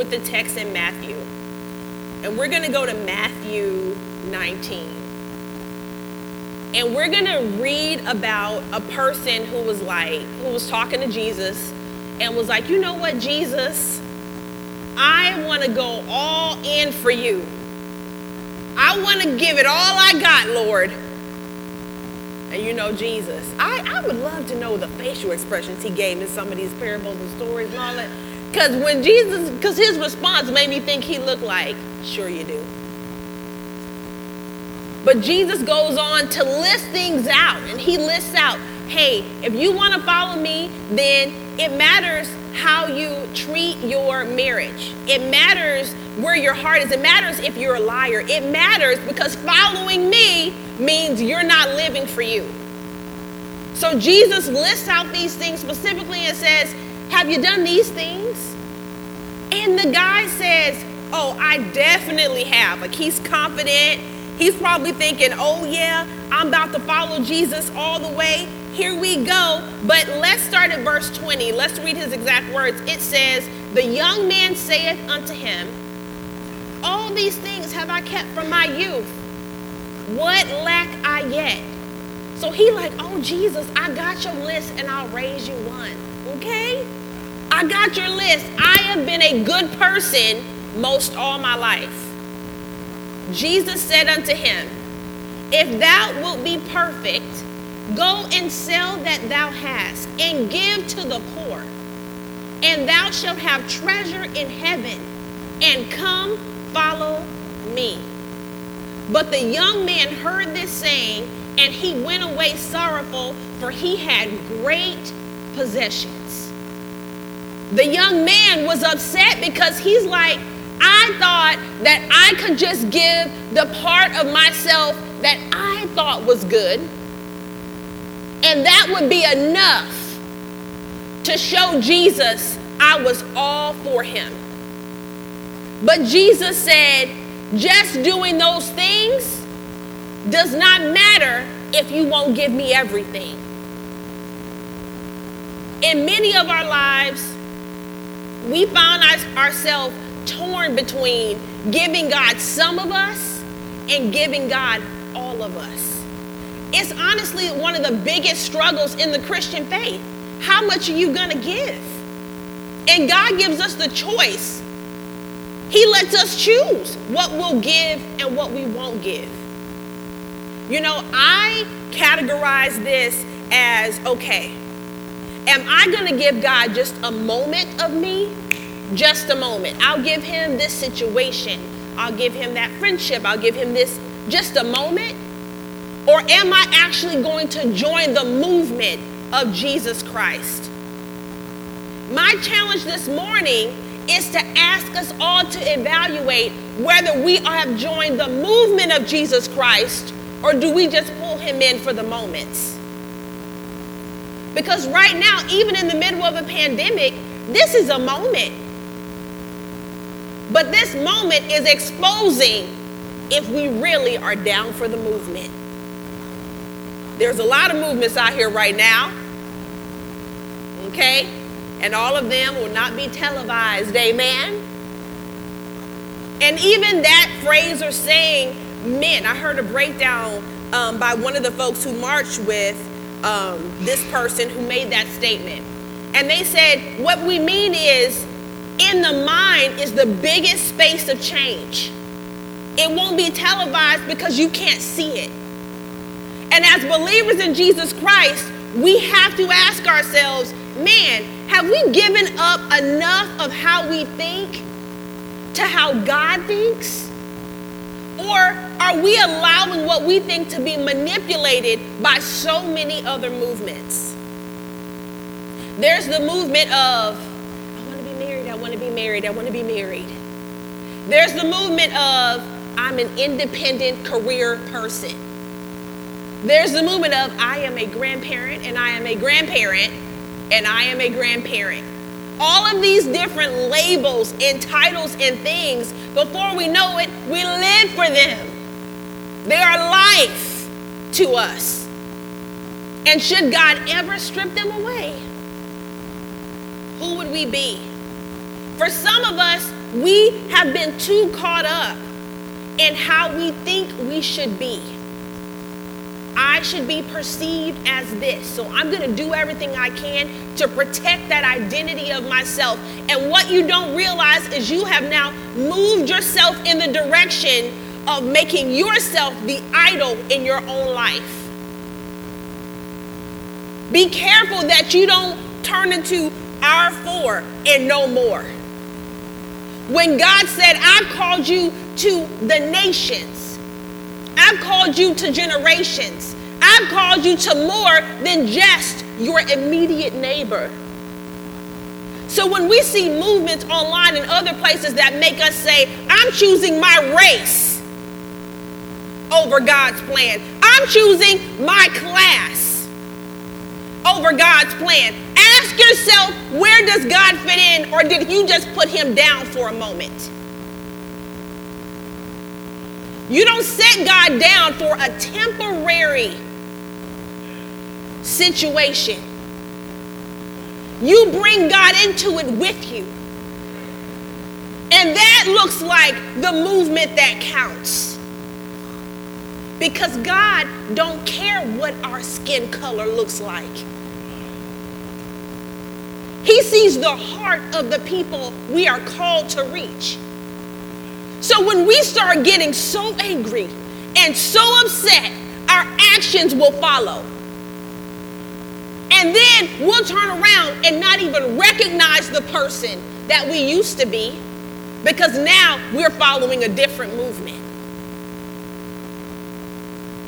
With the text in Matthew. And we're going to go to Matthew 19. And we're going to read about a person who was like, who was talking to Jesus and was like, you know what, Jesus? I want to go all in for you. I want to give it all I got, Lord. And you know Jesus. I, I would love to know the facial expressions he gave in some of these parables and stories and all that. Because when Jesus, because his response made me think he looked like, sure you do. But Jesus goes on to list things out, and he lists out, hey, if you want to follow me, then it matters how you treat your marriage. It matters where your heart is. It matters if you're a liar. It matters because following me means you're not living for you. So Jesus lists out these things specifically and says, Have you done these things? And the guy says, Oh, I definitely have. Like he's confident. He's probably thinking, Oh, yeah, I'm about to follow Jesus all the way. Here we go. But let's start at verse 20. Let's read his exact words. It says, The young man saith unto him, All these things have I kept from my youth. What lack I yet? So he like, oh Jesus, I got your list and I'll raise you one. Okay? I got your list. I have been a good person most all my life. Jesus said unto him, If thou wilt be perfect, go and sell that thou hast, and give to the poor, and thou shalt have treasure in heaven, and come follow me. But the young man heard this saying, and he went away sorrowful, for he had great possessions. The young man was upset because he's like, I thought that I could just give the part of myself that I thought was good, and that would be enough to show Jesus I was all for him. But Jesus said, just doing those things does not matter if you won't give me everything. In many of our lives, we found ourselves torn between giving God some of us and giving God all of us. It's honestly one of the biggest struggles in the Christian faith. How much are you going to give? And God gives us the choice. He lets us choose what we'll give and what we won't give. You know, I categorize this as okay, am I going to give God just a moment of me? Just a moment. I'll give him this situation. I'll give him that friendship. I'll give him this just a moment. Or am I actually going to join the movement of Jesus Christ? My challenge this morning is to ask us all to evaluate whether we have joined the movement of Jesus Christ or do we just pull him in for the moments? Because right now, even in the middle of a pandemic, this is a moment. But this moment is exposing if we really are down for the movement. There's a lot of movements out here right now, okay? And all of them will not be televised, amen? And even that phrase or saying meant, I heard a breakdown um, by one of the folks who marched with um, this person who made that statement. And they said, what we mean is, in the mind is the biggest space of change. It won't be televised because you can't see it. And as believers in Jesus Christ, we have to ask ourselves, man, have we given up enough of how we think to how God thinks? Or are we allowing what we think to be manipulated by so many other movements? There's the movement of, I want to be married, I want to be married, I want to be married. There's the movement of I'm an independent career person. There's the movement of I am a grandparent and I am a grandparent and I am a grandparent. All of these different labels and titles and things, before we know it, we live for them. They are life to us. And should God ever strip them away, who would we be? For some of us, we have been too caught up in how we think we should be. I should be perceived as this. So I'm going to do everything I can to protect that identity of myself. And what you don't realize is you have now moved yourself in the direction of making yourself the idol in your own life. Be careful that you don't turn into our four and no more. When God said, I've called you to the nations, I've called you to generations, I've called you to more than just your immediate neighbor. So when we see movements online and other places that make us say, I'm choosing my race over God's plan, I'm choosing my class over God's plan. Ask yourself, where does God fit in, or did you just put him down for a moment? You don't set God down for a temporary situation. You bring God into it with you. And that looks like the movement that counts. Because God don't care what our skin color looks like. He sees the heart of the people we are called to reach. So when we start getting so angry and so upset, our actions will follow. And then we'll turn around and not even recognize the person that we used to be because now we're following a different movement.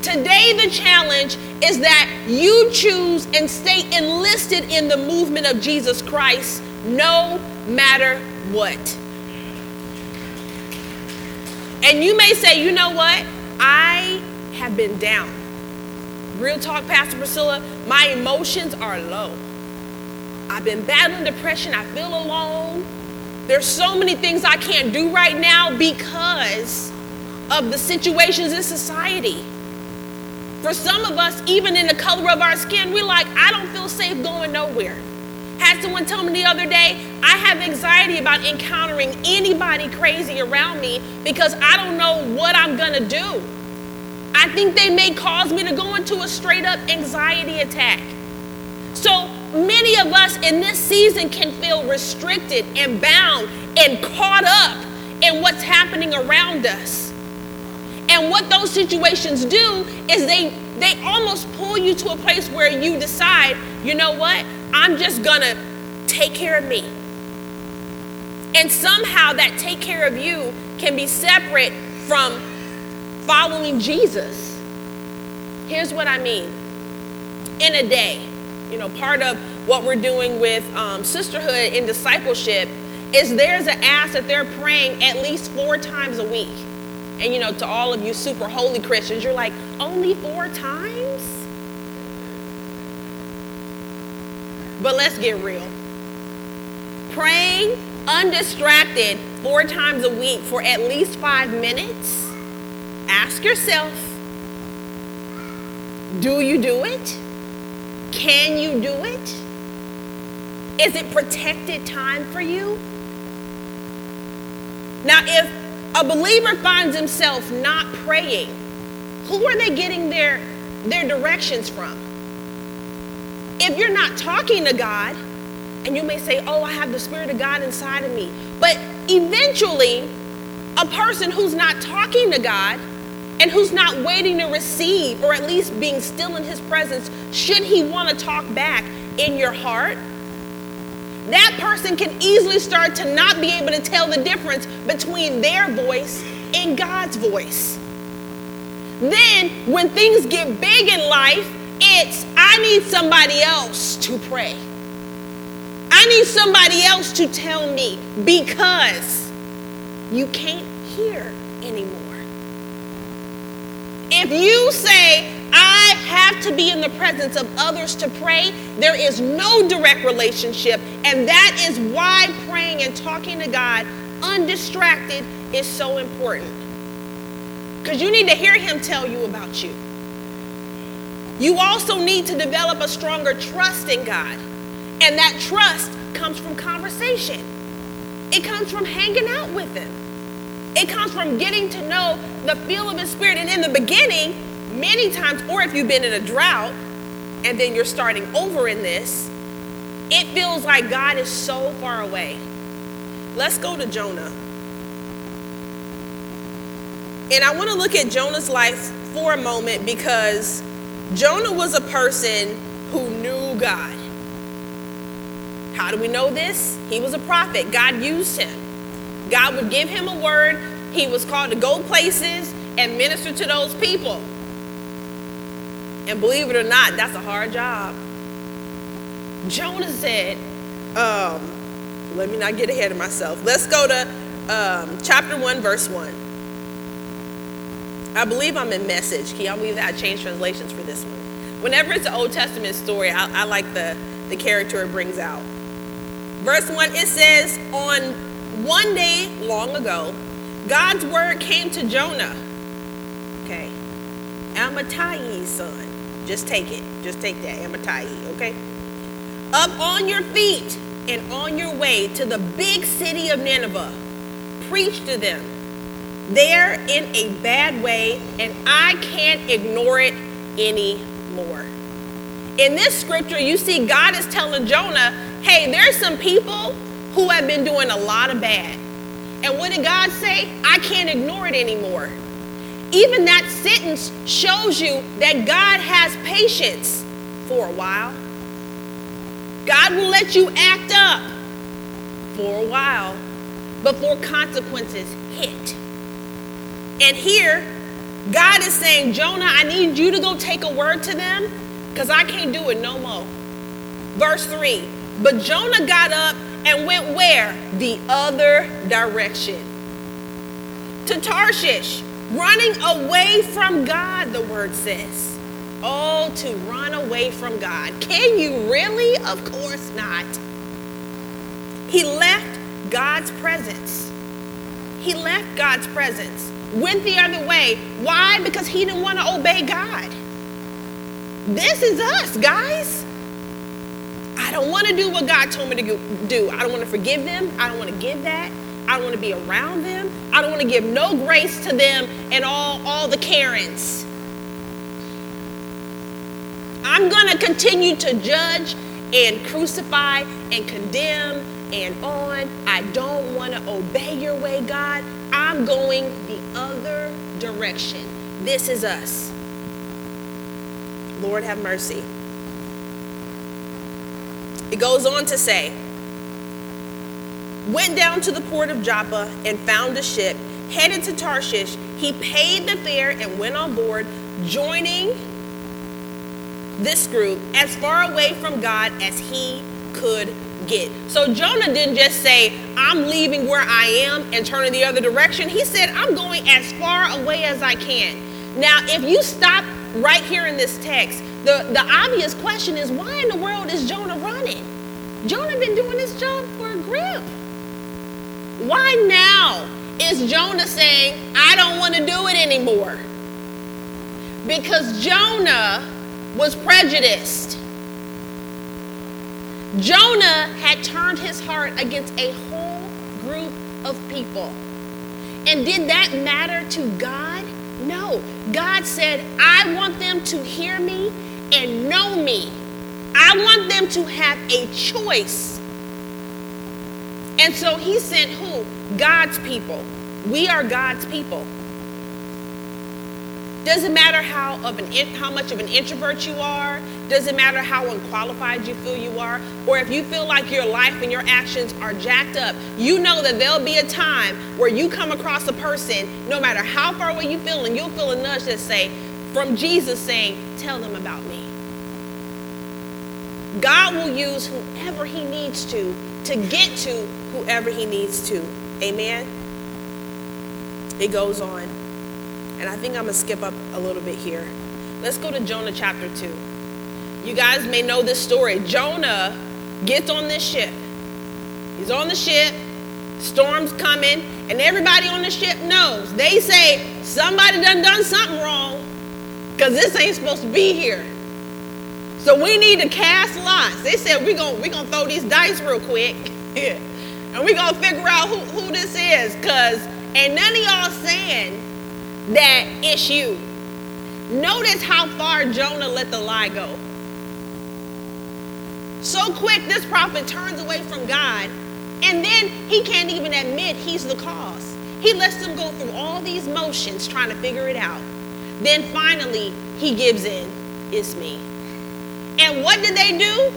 Today, the challenge is that you choose and stay enlisted in the movement of Jesus Christ no matter what. And you may say, you know what? I have been down. Real talk, Pastor Priscilla, my emotions are low. I've been battling depression. I feel alone. There's so many things I can't do right now because of the situations in society. For some of us, even in the color of our skin, we're like, I don't feel safe going nowhere. Had someone tell me the other day, I have anxiety about encountering anybody crazy around me because I don't know what I'm gonna do. I think they may cause me to go into a straight up anxiety attack. So many of us in this season can feel restricted and bound and caught up in what's happening around us. And what those situations do is they they almost pull you to a place where you decide, you know what? I'm just gonna take care of me. And somehow that take care of you can be separate from following Jesus. Here's what I mean. In a day, you know, part of what we're doing with um, sisterhood and discipleship is there's an ask that they're praying at least four times a week. And you know, to all of you super holy Christians, you're like, only four times? But let's get real. Praying undistracted four times a week for at least five minutes, ask yourself do you do it? Can you do it? Is it protected time for you? Now, if a believer finds himself not praying, who are they getting their, their directions from? If you're not talking to God, and you may say, Oh, I have the Spirit of God inside of me, but eventually, a person who's not talking to God and who's not waiting to receive or at least being still in his presence, should he want to talk back in your heart? that person can easily start to not be able to tell the difference between their voice and God's voice. Then, when things get big in life, it's I need somebody else to pray. I need somebody else to tell me because you can't hear anymore. If you say, I have to be in the presence of others to pray, there is no direct relationship. And that is why praying and talking to God undistracted is so important. Because you need to hear Him tell you about you. You also need to develop a stronger trust in God. And that trust comes from conversation, it comes from hanging out with Him. It comes from getting to know the feel of His Spirit. And in the beginning, many times, or if you've been in a drought and then you're starting over in this, it feels like God is so far away. Let's go to Jonah. And I want to look at Jonah's life for a moment because Jonah was a person who knew God. How do we know this? He was a prophet. God used him. God would give him a word. He was called to go places and minister to those people. And believe it or not, that's a hard job. Jonah said, um, let me not get ahead of myself. Let's go to um, chapter 1, verse 1. I believe I'm in message. Can y'all believe that I changed translations for this one? Whenever it's an Old Testament story, I, I like the, the character it brings out. Verse 1, it says, On one day long ago, God's word came to Jonah. Okay. Amittai's son. Just take it. Just take that. Amittai, okay? Up on your feet and on your way to the big city of Nineveh. Preach to them. They're in a bad way, and I can't ignore it anymore. In this scripture, you see God is telling Jonah, hey, there's some people who have been doing a lot of bad. And what did God say? I can't ignore it anymore. Even that sentence shows you that God has patience for a while. God will let you act up for a while before consequences hit. And here, God is saying, Jonah, I need you to go take a word to them because I can't do it no more. Verse 3 But Jonah got up and went where? The other direction. To Tarshish, running away from God, the word says. Oh, to run away from God. Can you really? Of course not. He left God's presence. He left God's presence, went the other way. Why? Because he didn't want to obey God. This is us, guys. I don't want to do what God told me to do. I don't want to forgive them. I don't want to give that. I don't want to be around them. I don't want to give no grace to them and all, all the Karens. I'm going to continue to judge and crucify and condemn and on. I don't want to obey your way, God. I'm going the other direction. This is us. Lord, have mercy. It goes on to say, went down to the port of Joppa and found a ship, headed to Tarshish. He paid the fare and went on board, joining this group as far away from God as he could get. So Jonah didn't just say, I'm leaving where I am and turning the other direction. He said, I'm going as far away as I can. Now, if you stop right here in this text, the, the obvious question is why in the world is Jonah running? Jonah been doing this job for a grip. Why now is Jonah saying, I don't want to do it anymore? Because Jonah was prejudiced. Jonah had turned his heart against a whole group of people. And did that matter to God? No. God said, I want them to hear me and know me. I want them to have a choice. And so he sent who? God's people. We are God's people. Doesn't matter how of an how much of an introvert you are. Doesn't matter how unqualified you feel you are, or if you feel like your life and your actions are jacked up. You know that there'll be a time where you come across a person, no matter how far away you feel, and you'll feel a nudge that say, from Jesus saying, "Tell them about me." God will use whoever he needs to to get to whoever he needs to. Amen. It goes on. And I think I'm going to skip up a little bit here. Let's go to Jonah chapter 2. You guys may know this story. Jonah gets on this ship. He's on the ship, storm's coming, and everybody on the ship knows. They say somebody done done something wrong because this ain't supposed to be here. So we need to cast lots. They said we're going we gonna throw these dice real quick. and we're going to figure out who, who this is because ain't none of y'all saying that you. Notice how far Jonah let the lie go. So quick, this prophet turns away from God, and then he can't even admit he's the cause. He lets them go through all these motions trying to figure it out. Then finally, he gives in. It's me. And what did they do?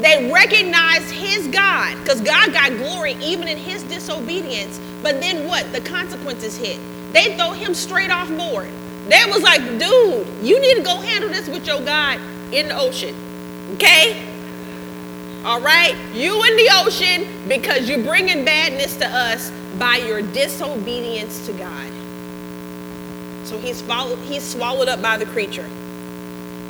They recognized his God, because God got glory even in his disobedience. But then what? The consequences hit. They throw him straight off board. They was like, dude, you need to go handle this with your God in the ocean. Okay? All right? You in the ocean because you're bringing badness to us by your disobedience to God. So he's, followed, he's swallowed up by the creature.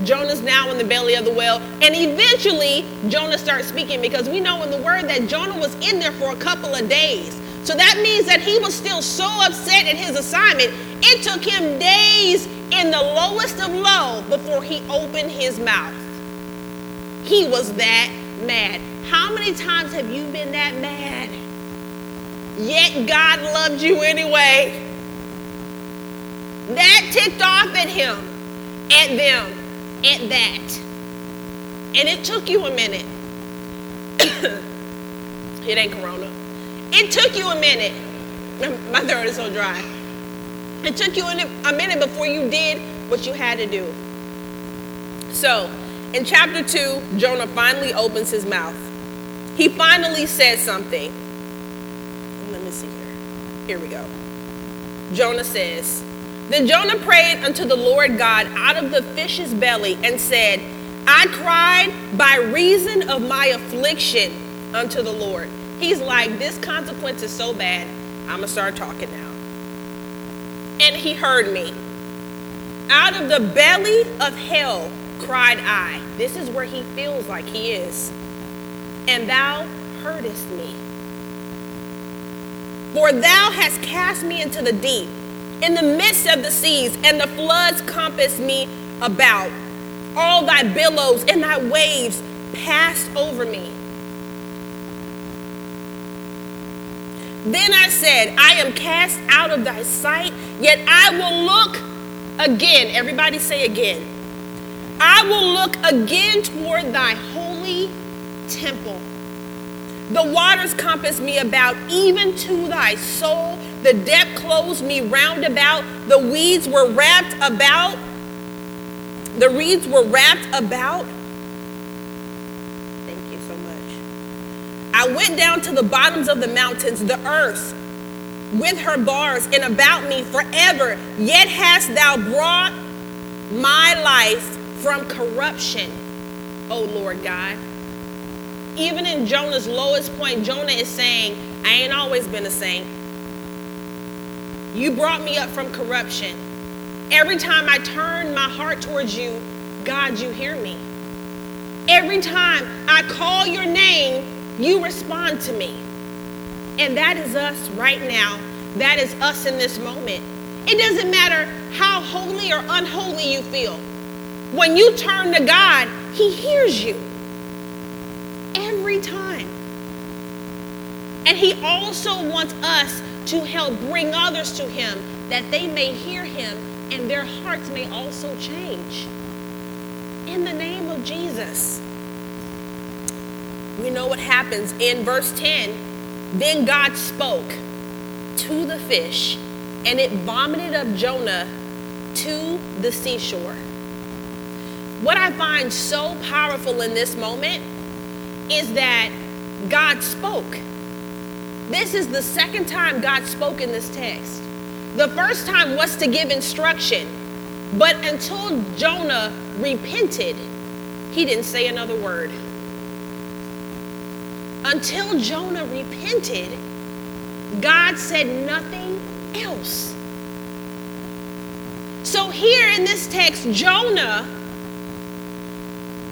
Jonah's now in the belly of the whale. And eventually, Jonah starts speaking because we know in the word that Jonah was in there for a couple of days. So that means that he was still so upset at his assignment, it took him days in the lowest of low before he opened his mouth. He was that mad. How many times have you been that mad? Yet God loved you anyway. That ticked off at him, at them, at that. And it took you a minute. it ain't Corona. It took you a minute. My throat is so dry. It took you a minute before you did what you had to do. So, in chapter 2, Jonah finally opens his mouth. He finally says something. Let me see here. Here we go. Jonah says, Then Jonah prayed unto the Lord God out of the fish's belly and said, I cried by reason of my affliction unto the Lord. He's like, This consequence is so bad, I'm going to start talking now. And he heard me. Out of the belly of hell cried I. This is where he feels like he is. And thou heardest me. For thou hast cast me into the deep, in the midst of the seas, and the floods compassed me about. All thy billows and thy waves passed over me. Then I said, I am cast out of thy sight, yet I will look again. Everybody say again. I will look again toward thy holy temple. The waters compass me about, even to thy soul. The depth closed me round about. The weeds were wrapped about. The reeds were wrapped about. Thank you so much. I went down to the bottoms of the mountains, the earth with her bars and about me forever. Yet hast thou brought my life from corruption, O Lord God. Even in Jonah's lowest point, Jonah is saying, I ain't always been a saint. You brought me up from corruption. Every time I turn my heart towards you, God, you hear me. Every time I call your name, you respond to me. And that is us right now. That is us in this moment. It doesn't matter how holy or unholy you feel. When you turn to God, He hears you every time. And He also wants us to help bring others to Him that they may hear Him and their hearts may also change. In the name of Jesus. We know what happens in verse 10. Then God spoke to the fish, and it vomited up Jonah to the seashore. What I find so powerful in this moment is that God spoke. This is the second time God spoke in this text. The first time was to give instruction, but until Jonah repented, he didn't say another word. Until Jonah repented, God said nothing else. So, here in this text, Jonah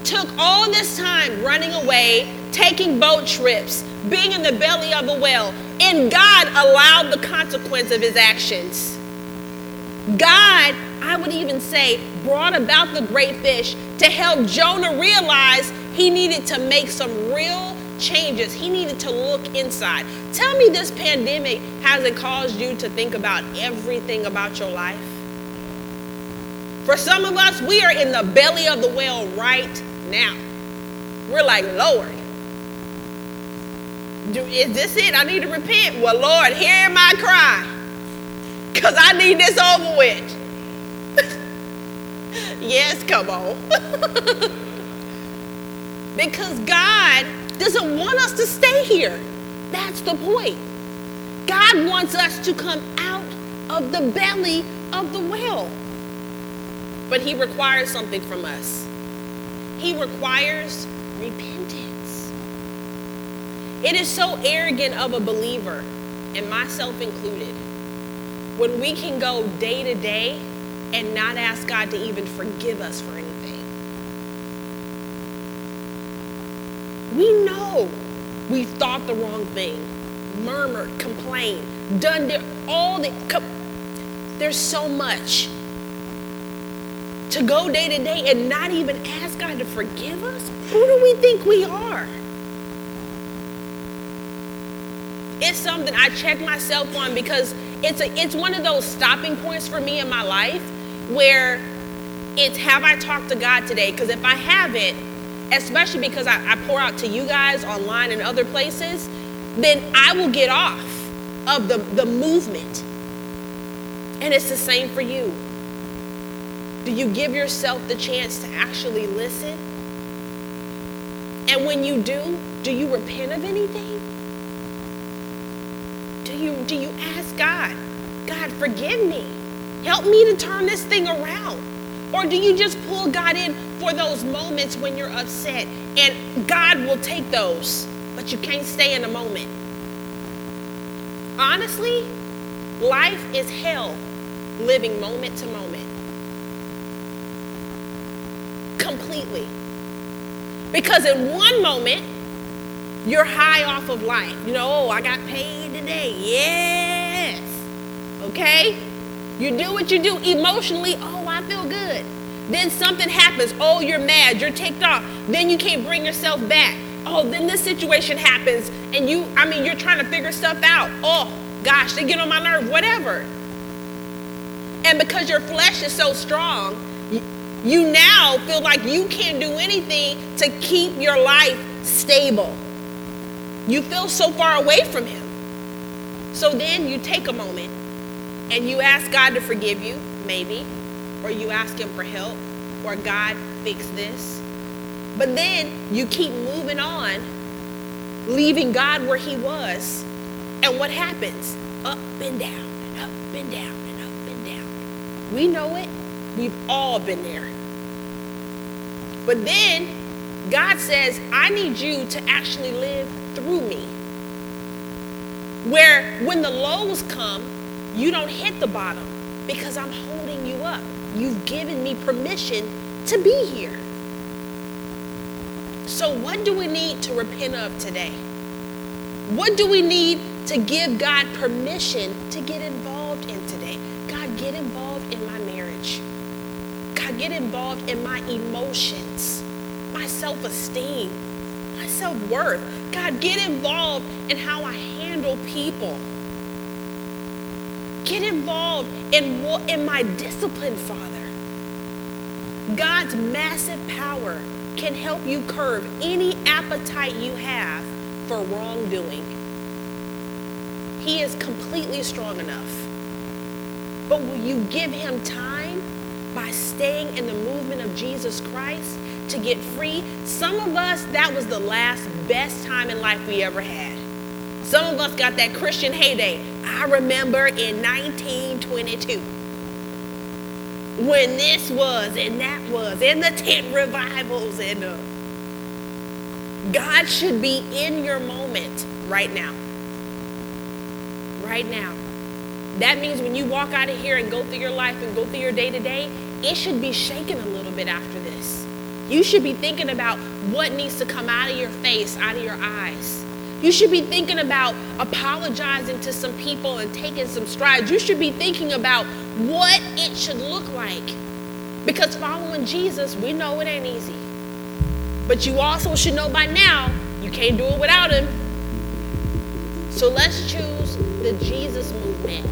took all this time running away, taking boat trips, being in the belly of a whale, and God allowed the consequence of his actions. God, I would even say, brought about the great fish to help Jonah realize he needed to make some real changes. He needed to look inside. Tell me this pandemic hasn't caused you to think about everything about your life? For some of us, we are in the belly of the whale right now. We're like, Lord, do, is this it? I need to repent. Well, Lord, hear my cry. Because I need this over with. yes, come on. because God doesn't want us to stay here. That's the point. God wants us to come out of the belly of the whale. But He requires something from us. He requires repentance. It is so arrogant of a believer, and myself included, when we can go day to day and not ask God to even forgive us for anything. We know we've thought the wrong thing, murmured, complained, done the, all the. There's so much to go day to day and not even ask God to forgive us? Who do we think we are? It's something I check myself on because it's a it's one of those stopping points for me in my life where it's have I talked to God today? Because if I haven't, especially because I, I pour out to you guys online and other places, then I will get off of the, the movement. And it's the same for you. Do you give yourself the chance to actually listen? And when you do, do you repent of anything? Do you do you ask God, God, forgive me. Help me to turn this thing around. Or do you just pull God in for those moments when you're upset and God will take those, but you can't stay in the moment? Honestly, life is hell living moment to moment. Completely. Because in one moment, you're high off of life. You know, oh, I got paid today. Yes. Okay? You do what you do emotionally. Oh. Then something happens. Oh, you're mad. You're ticked off. Then you can't bring yourself back. Oh, then this situation happens and you, I mean, you're trying to figure stuff out. Oh, gosh, they get on my nerve, whatever. And because your flesh is so strong, you now feel like you can't do anything to keep your life stable. You feel so far away from Him. So then you take a moment and you ask God to forgive you, maybe, or you ask Him for help, or God, fix this. But then you keep moving on, leaving God where He was. And what happens? Up and down, and up and down, and up and down. We know it. We've all been there. But then God says, I need you to actually live through me. Where when the lows come, you don't hit the bottom because I'm holding you up. You've given me permission to be here. So, what do we need to repent of today? What do we need to give God permission to get involved in today? God, get involved in my marriage. God, get involved in my emotions, my self esteem, my self worth. God, get involved in how I handle people. Get involved in, in my discipline, Father. God's massive power can help you curb any appetite you have for wrongdoing. He is completely strong enough. But will you give him time by staying in the movement of Jesus Christ to get free? Some of us, that was the last best time in life we ever had. Some of us got that Christian heyday. I remember in 1922 when this was and that was, and the tent revivals and uh, God should be in your moment right now. Right now. That means when you walk out of here and go through your life and go through your day to day, it should be shaken a little bit after this. You should be thinking about what needs to come out of your face, out of your eyes. You should be thinking about apologizing to some people and taking some strides. You should be thinking about what it should look like. Because following Jesus, we know it ain't easy. But you also should know by now you can't do it without him. So let's choose the Jesus movement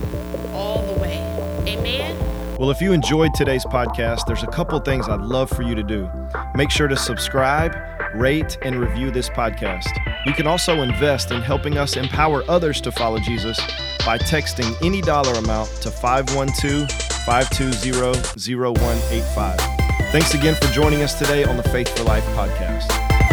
all the way. Amen. Well, if you enjoyed today's podcast, there's a couple things I'd love for you to do. Make sure to subscribe, rate, and review this podcast. You can also invest in helping us empower others to follow Jesus by texting any dollar amount to 512 520 0185. Thanks again for joining us today on the Faith for Life podcast.